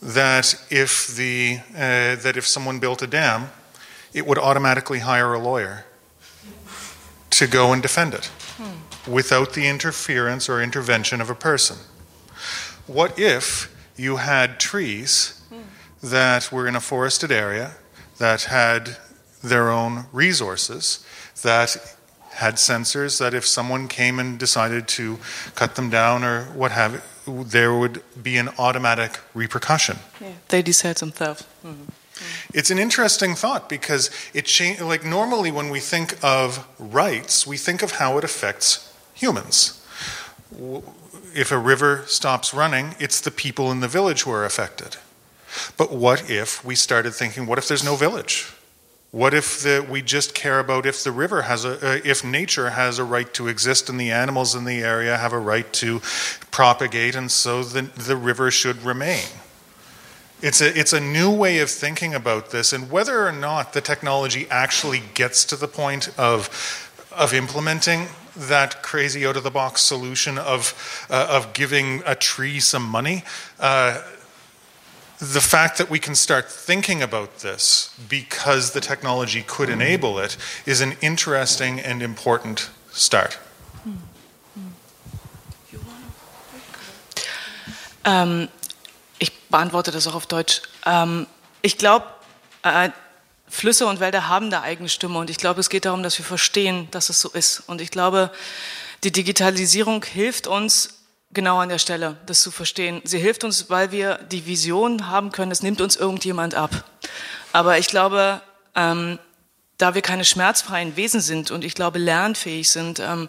That if, the, uh, that if someone built a dam, it would automatically hire a lawyer to go and defend it hmm. without the interference or intervention of a person. What if you had trees hmm. that were in a forested area that had their own resources, that had sensors that if someone came and decided to cut them down or what have it, there would be an automatic repercussion. Yeah. They decide themselves. Mm-hmm. It's an interesting thought because it cha- like normally when we think of rights, we think of how it affects humans. If a river stops running, it's the people in the village who are affected. But what if we started thinking, what if there's no village? What if the, we just care about if the river has a, uh, if nature has a right to exist and the animals in the area have a right to propagate, and so the, the river should remain? It's a, it's a new way of thinking about this, and whether or not the technology actually gets to the point of, of implementing that crazy out of the box solution of, uh, of giving a tree some money, uh, the fact that we can start thinking about this because the technology could enable it is an interesting and important start. Um, beantworte das auch auf Deutsch. Ähm, ich glaube, äh, Flüsse und Wälder haben da eigene Stimme und ich glaube, es geht darum, dass wir verstehen, dass es so ist. Und ich glaube, die Digitalisierung hilft uns genau an der Stelle, das zu verstehen. Sie hilft uns, weil wir die Vision haben können, es nimmt uns irgendjemand ab. Aber ich glaube, ähm, da wir keine schmerzfreien Wesen sind und ich glaube lernfähig sind, ähm,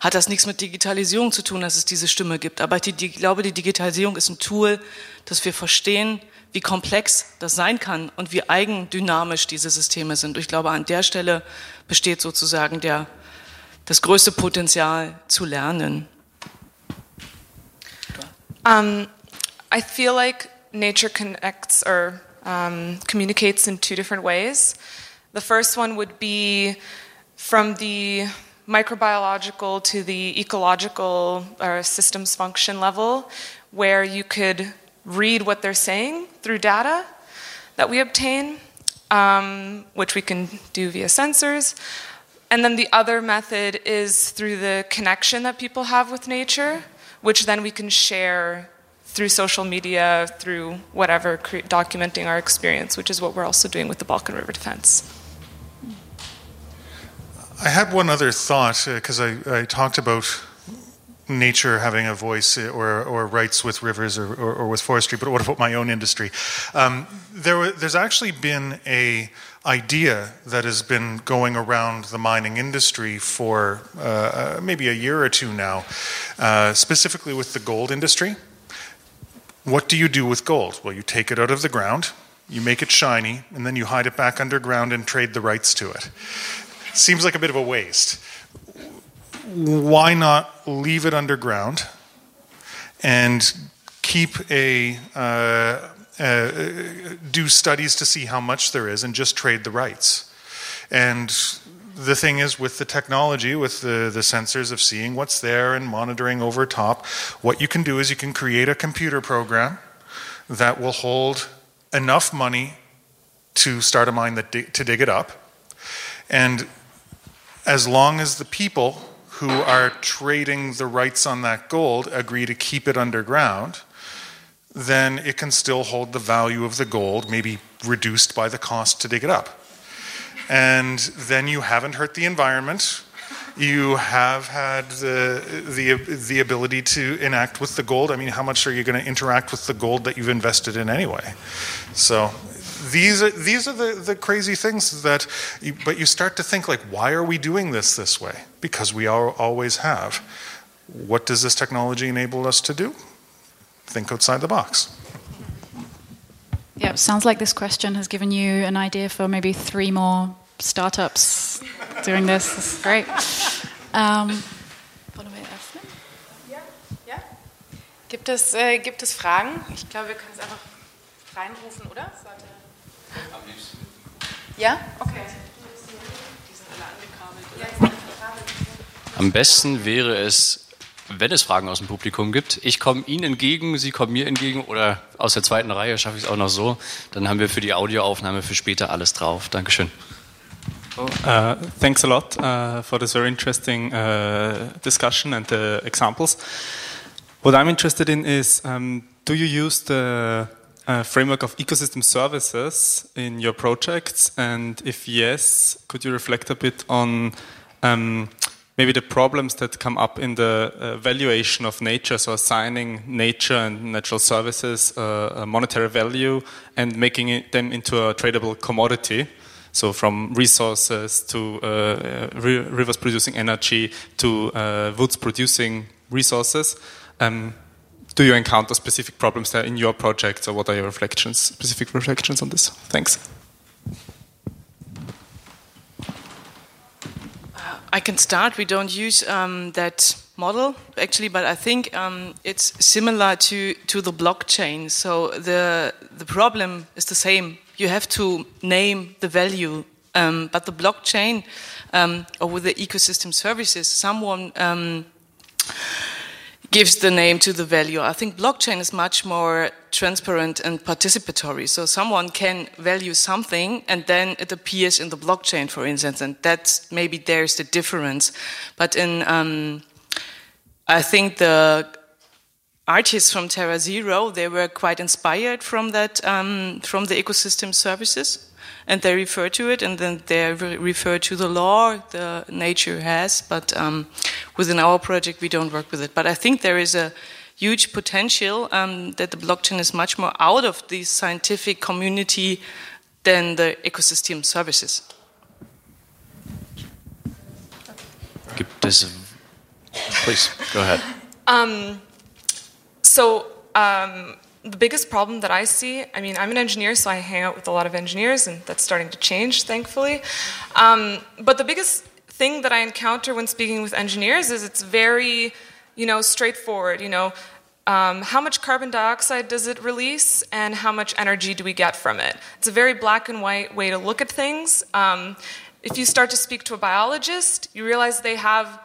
hat das nichts mit Digitalisierung zu tun, dass es diese Stimme gibt. Aber ich, glaube, die Digitalisierung ist ein Tool, dass wir verstehen, wie komplex das sein kann und wie eigendynamisch diese Systeme sind. Und ich glaube, an der Stelle besteht sozusagen der, das größte Potenzial zu lernen. Um, I feel like nature connects or um, communicates in two different ways. The first one would be from the microbiological to the ecological or systems function level, where you could read what they're saying through data that we obtain, um, which we can do via sensors. And then the other method is through the connection that people have with nature, which then we can share through social media, through whatever, documenting our experience, which is what we're also doing with the Balkan River Defense. I had one other thought because uh, I, I, talked about nature having a voice uh, or, or rights with rivers or, or, or, with forestry, but what about my own industry? Um, there, there's actually been a idea that has been going around the mining industry for uh, uh, maybe a year or two now, uh, specifically with the gold industry. What do you do with gold? Well, you take it out of the ground, you make it shiny, and then you hide it back underground and trade the rights to it. Seems like a bit of a waste. Why not leave it underground and keep a uh, uh, do studies to see how much there is and just trade the rights? And the thing is, with the technology, with the, the sensors of seeing what's there and monitoring over top, what you can do is you can create a computer program that will hold enough money to start a mine that to dig it up. And as long as the people who are trading the rights on that gold agree to keep it underground, then it can still hold the value of the gold, maybe reduced by the cost to dig it up. And then you haven't hurt the environment. You have had the, the, the ability to enact with the gold. I mean, how much are you going to interact with the gold that you've invested in anyway? So these are these are the, the crazy things that you, but you start to think like why are we doing this this way because we are, always have what does this technology enable us to do think outside the box yeah sounds like this question has given you an idea for maybe three more startups doing this, this is great um, Gibt es, äh, gibt es Fragen? Ich glaube, wir können es einfach reinrufen, oder? Ja? Okay. Am besten wäre es, wenn es Fragen aus dem Publikum gibt. Ich komme Ihnen entgegen, Sie kommen mir entgegen oder aus der zweiten Reihe schaffe ich es auch noch so. Dann haben wir für die Audioaufnahme für später alles drauf. Dankeschön. Oh, uh, thanks a lot uh, for this very interesting uh, discussion and the examples. What I'm interested in is um, do you use the uh, framework of ecosystem services in your projects? And if yes, could you reflect a bit on um, maybe the problems that come up in the uh, valuation of nature, so assigning nature and natural services uh, a monetary value and making them into a tradable commodity? So from resources to uh, rivers producing energy to uh, woods producing resources. Um, do you encounter specific problems there in your project, or what are your reflections, specific reflections on this? Thanks. I can start. We don't use um, that model actually, but I think um, it's similar to, to the blockchain. So the the problem is the same. You have to name the value, um, but the blockchain um, or with the ecosystem services, someone um, gives the name to the value. I think blockchain is much more transparent and participatory. So someone can value something and then it appears in the blockchain, for instance, and that's maybe there's the difference. But in, um, I think the artists from Terra Zero, they were quite inspired from that, um, from the ecosystem services and they refer to it, and then they re refer to the law the nature has. But um, within our project, we don't work with it. But I think there is a huge potential um, that the blockchain is much more out of the scientific community than the ecosystem services. Gibt es? Please go ahead. Um, so um, the biggest problem that I see, I mean, I'm an engineer, so I hang out with a lot of engineers, and that's starting to change, thankfully. Um, but the biggest thing that I encounter when speaking with engineers is it's very, you know, straightforward. You know, um, how much carbon dioxide does it release, and how much energy do we get from it? It's a very black and white way to look at things. Um, if you start to speak to a biologist, you realize they have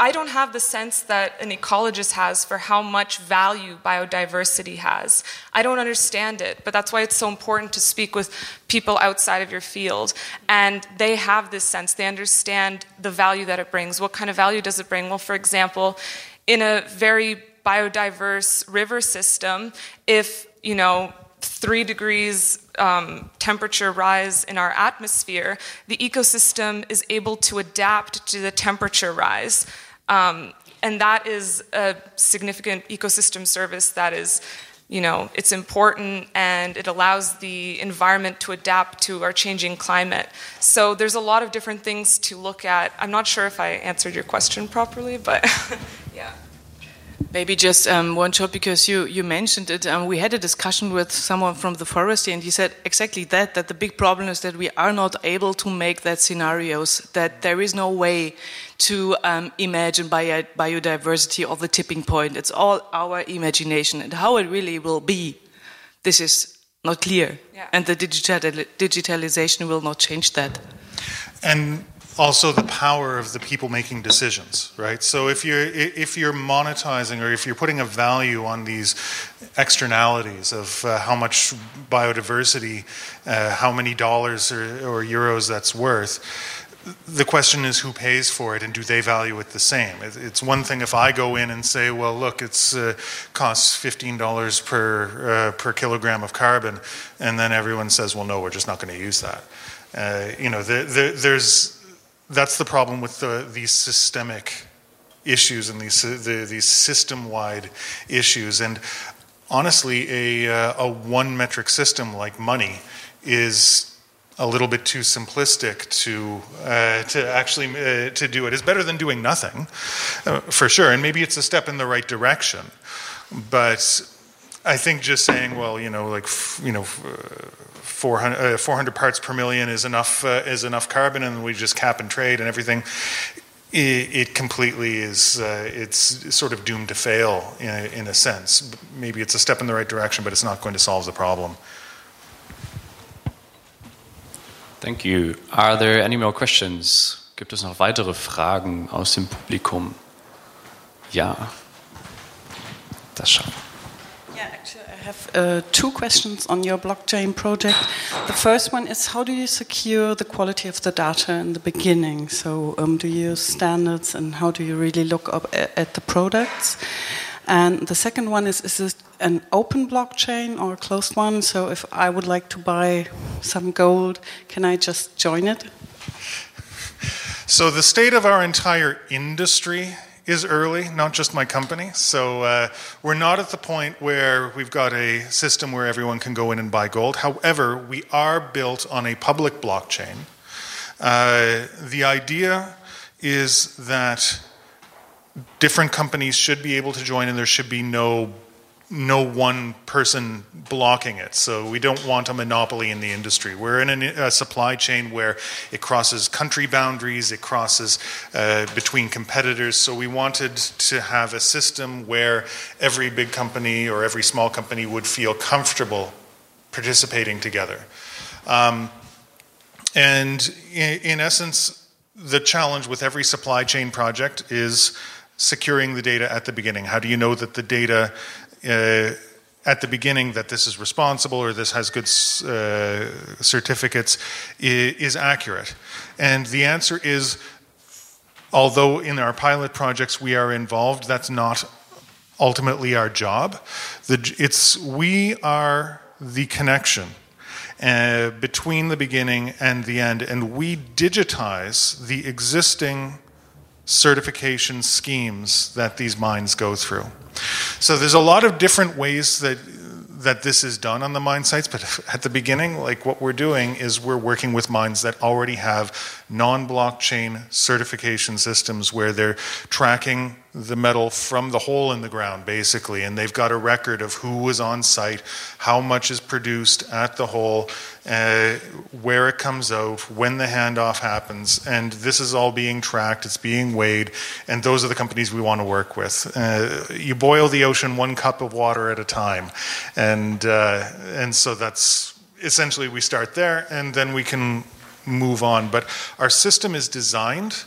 I don't have the sense that an ecologist has for how much value biodiversity has. I don't understand it, but that's why it's so important to speak with people outside of your field. And they have this sense, they understand the value that it brings. What kind of value does it bring? Well, for example, in a very biodiverse river system, if, you know, three degrees um, temperature rise in our atmosphere, the ecosystem is able to adapt to the temperature rise. Um, and that is a significant ecosystem service that is, you know, it's important and it allows the environment to adapt to our changing climate. So there's a lot of different things to look at. I'm not sure if I answered your question properly, but yeah. Maybe just um, one shot because you, you mentioned it. Um, we had a discussion with someone from the forestry, and he said exactly that that the big problem is that we are not able to make that scenarios, that there is no way to um, imagine bio biodiversity or the tipping point. It's all our imagination, and how it really will be, this is not clear. Yeah. And the digital digitalization will not change that. And also the power of the people making decisions, right? So if you're if you're monetizing or if you're putting a value on these externalities of uh, how much biodiversity, uh, how many dollars or, or euros that's worth, the question is who pays for it and do they value it the same it's one thing if i go in and say well look it's uh, costs $15 per uh, per kilogram of carbon and then everyone says well no we're just not going to use that uh, you know the, the, there's that's the problem with the, these systemic issues and these, the, these system-wide issues. And honestly, a, uh, a one metric system like money is a little bit too simplistic to uh, to actually uh, to do it. It's better than doing nothing, uh, for sure. And maybe it's a step in the right direction, but I think just saying, well, you know, like you know. 400, uh, 400 parts per million is enough uh, is enough carbon, and we just cap and trade and everything. It, it completely is. Uh, it's sort of doomed to fail in a, in a sense. Maybe it's a step in the right direction, but it's not going to solve the problem. Thank you. Are there any more questions? Gibt es noch weitere Fragen aus dem Publikum? Ja. Das schaffen. Have uh, two questions on your blockchain project. The first one is how do you secure the quality of the data in the beginning? So, um, do you use standards and how do you really look up at the products? And the second one is is it an open blockchain or a closed one? So if I would like to buy some gold, can I just join it? So the state of our entire industry is early, not just my company. So uh, we're not at the point where we've got a system where everyone can go in and buy gold. However, we are built on a public blockchain. Uh, the idea is that different companies should be able to join, and there should be no no one person blocking it. So we don't want a monopoly in the industry. We're in a, supply chain where it crosses country boundaries, it crosses uh, between competitors. So we wanted to have a system where every big company or every small company would feel comfortable participating together. Um, and in, in essence, the challenge with every supply chain project is securing the data at the beginning. How do you know that the data uh, at the beginning that this is responsible or this has good uh, certificates is, accurate? And the answer is although in our pilot projects we are involved, that's not ultimately our job. The, it's, we are the connection uh, between the beginning and the end, and we digitize the existing certification schemes that these mines go through. So there's a lot of different ways that that this is done on the mine sites, but at the beginning, like what we're doing is we're working with mines that already have non blockchain certification systems where they're tracking the metal from the hole in the ground, basically, and they've got a record of who was on site, how much is produced at the hole, uh, where it comes out, when the handoff happens, and this is all being tracked, it's being weighed, and those are the companies we want to work with. Uh, you boil the ocean one cup of water at a time, and uh, and so that's essentially we start there, and then we can move on. But our system is designed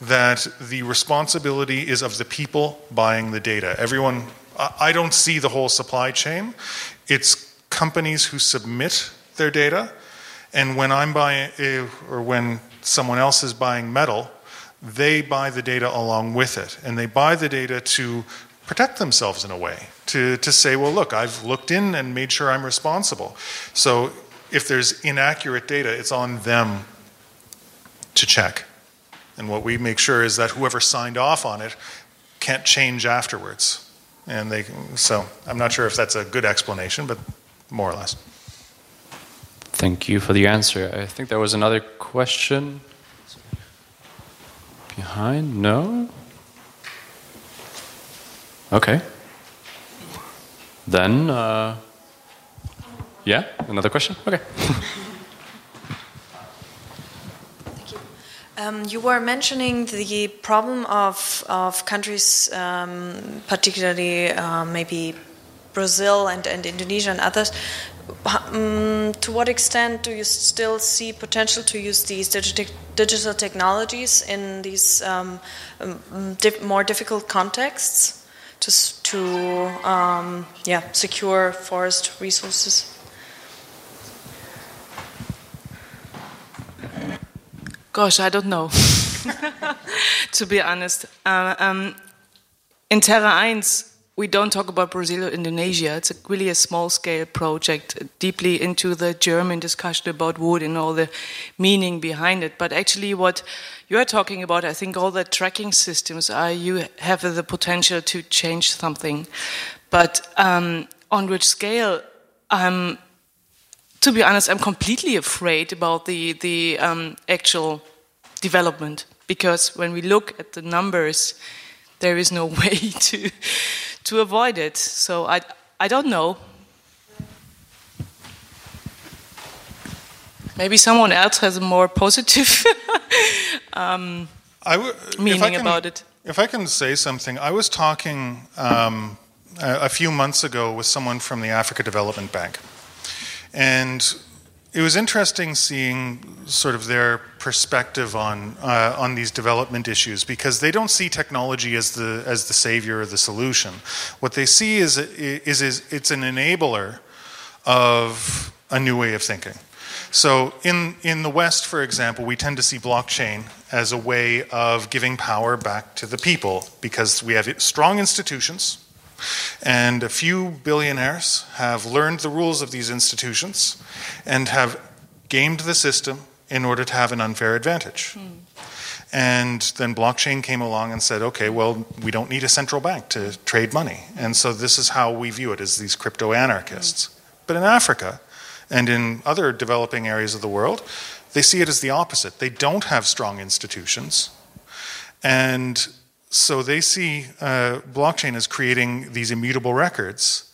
that the responsibility is of the people buying the data. Everyone, I don't see the whole supply chain. It's companies who submit their data, and when I'm buying, eh, or when someone else is buying metal, they buy the data along with it. And they buy the data to protect themselves in a way, to, to say, well, look, I've looked in and made sure I'm responsible. So if there's inaccurate data, it's on them to check. And what we make sure is that whoever signed off on it can't change afterwards. And they, so I'm not sure if that's a good explanation, but more or less. Thank you for the answer. I think there was another question behind. No? Okay. Then, uh, yeah, another question? Okay. Thank you. Um, you were mentioning the problem of, of countries, um, particularly uh, maybe Brazil and, and Indonesia and others. Um, to what extent do you still see potential to use these digital technologies in these um, um, more difficult contexts to, to um, yeah, secure forest resources? Gosh, I don't know. to be honest, uh, um, in Terra 1, we don't talk about Brazil or Indonesia. It's a, really a small scale project, deeply into the German discussion about wood and all the meaning behind it. But actually, what you are talking about, I think all the tracking systems are you have the potential to change something. But um, on which scale? Um, to be honest, I'm completely afraid about the the um, actual development because when we look at the numbers, there is no way to to avoid it. So I I don't know. Maybe someone else has a more positive um, I w- meaning can, about it. If I can say something, I was talking um, a, a few months ago with someone from the Africa Development Bank. And it was interesting seeing sort of their perspective on uh, on these development issues because they don't see technology as the as the savior or the solution. What they see is is, is it's an enabler of a new way of thinking. So in in the West, for example, we tend to see blockchain as a way of giving power back to the people because we have strong institutions. And a few billionaires have learned the rules of these institutions and have gamed the system in order to have an unfair advantage. Mm. And then blockchain came along and said, okay, well, we don't need a central bank to trade money. And so this is how we view it as these crypto anarchists. Mm. But in Africa and in other developing areas of the world, they see it as the opposite. They don't have strong institutions. And so they see uh, blockchain as creating these immutable records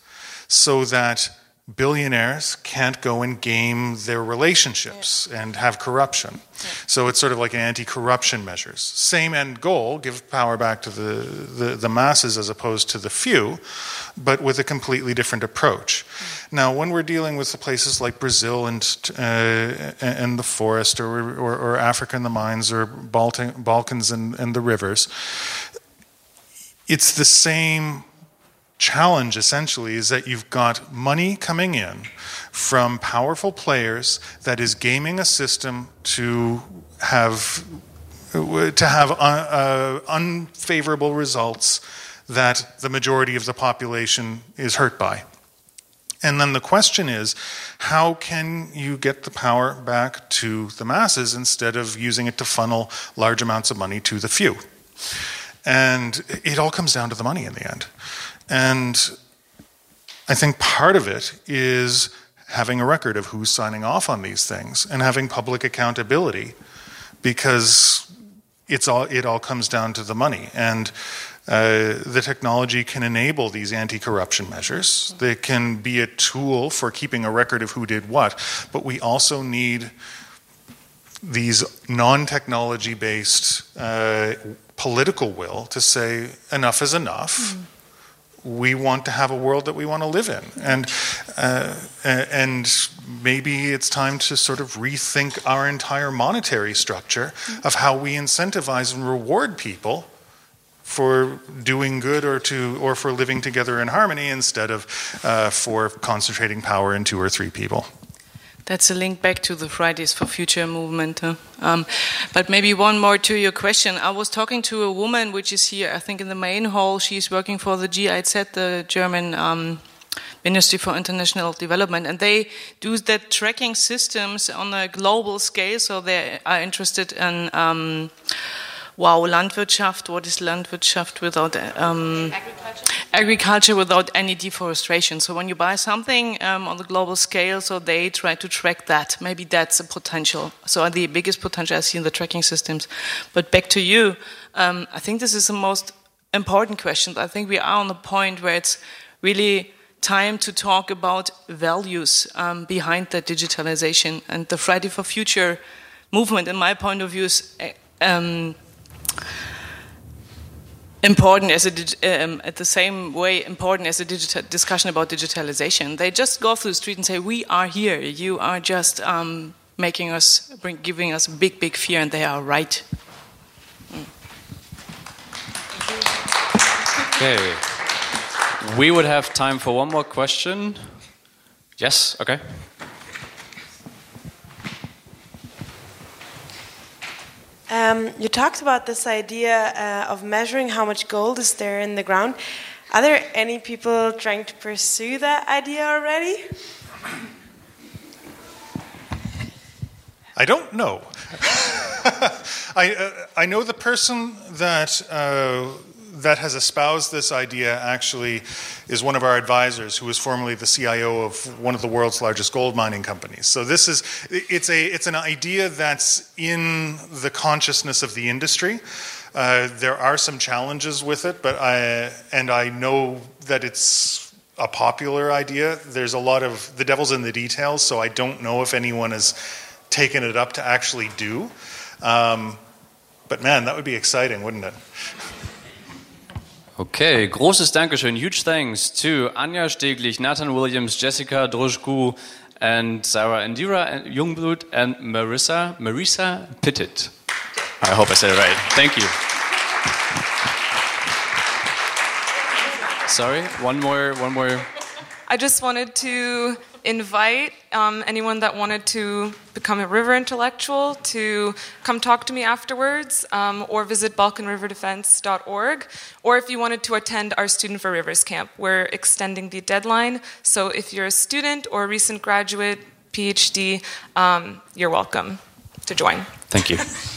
so that billionaires can't go and game their relationships yeah. and have corruption. Yeah. So it's sort of like anti corruption measures. Same end goal, give power back to the, the, the, masses as opposed to the few, but with a completely different approach. Mm. Now, when we're dealing with the places like Brazil and, uh, and the forest, or, or, or, Africa and the mines, or Balkans and, and the rivers, it's the same challenge essentially is that you've got money coming in from powerful players that is gaming a system to have to have uh, uh, unfavorable results that the majority of the population is hurt by. And then the question is how can you get the power back to the masses instead of using it to funnel large amounts of money to the few? And it all comes down to the money in the end. And I think part of it is having a record of who's signing off on these things and having public accountability because it's all, it all comes down to the money. And uh, the technology can enable these anti corruption measures. They can be a tool for keeping a record of who did what. But we also need these non technology based uh, political will to say enough is enough. Mm we want to have a world that we want to live in. And, uh, and maybe it's time to sort of rethink our entire monetary structure of how we incentivize and reward people for doing good or to or for living together in harmony instead of uh, for concentrating power in two or three people. That's a link back to the Fridays for Future movement. Huh? Um, but maybe one more to your question. I was talking to a woman which is here, I think, in the main hall. She's working for the GIZ, the German um, Ministry for International Development, and they do that tracking systems on a global scale. So they are interested in. Um, wow, Landwirtschaft, what is Landwirtschaft without um, agriculture? agriculture? without any deforestation? So when you buy something um, on the global scale, so they try to track that. Maybe that's a potential. So the biggest potential I see in the tracking systems. But back to you, um, I think this is the most important question. I think we are on the point where it's really time to talk about values um, behind that digitalization. And the Friday for Future movement, in my point of view, is um, important as a, um, at the same way important as a discussion about digitalization. They just go through the street and say, "We are here. You are just um, making us, bring, giving us big, big fear," and they are right. Okay, we would have time for one more question. Yes. Okay. Um, you talked about this idea uh, of measuring how much gold is there in the ground. Are there any people trying to pursue that idea already? I don't know. I, uh, I know the person that, uh, that has espoused this idea actually is one of our advisors who was formerly the CIO of one of the world's largest gold mining companies. So this is it's a it's an idea that's in the consciousness of the industry. Uh, there are some challenges with it, but I and I know that it's a popular idea. There's a lot of the devil's in the details, so I don't know if anyone has taken it up to actually do. Um, but man, that would be exciting, wouldn't it? Okay, großes Dankeschön. Huge thanks to Anja Steglich, Nathan Williams, Jessica Droujko, and Sarah Indira Jungblut, and Marissa, Marissa Pittet. I hope I said it right. Thank you. Sorry, one more, one more. I just wanted to invite um, anyone that wanted to become a river intellectual to come talk to me afterwards um, or visit balkanriverdefense.org or if you wanted to attend our student for rivers camp we're extending the deadline. So if you're a student or a recent graduate phd um, you're welcome to join. Thank you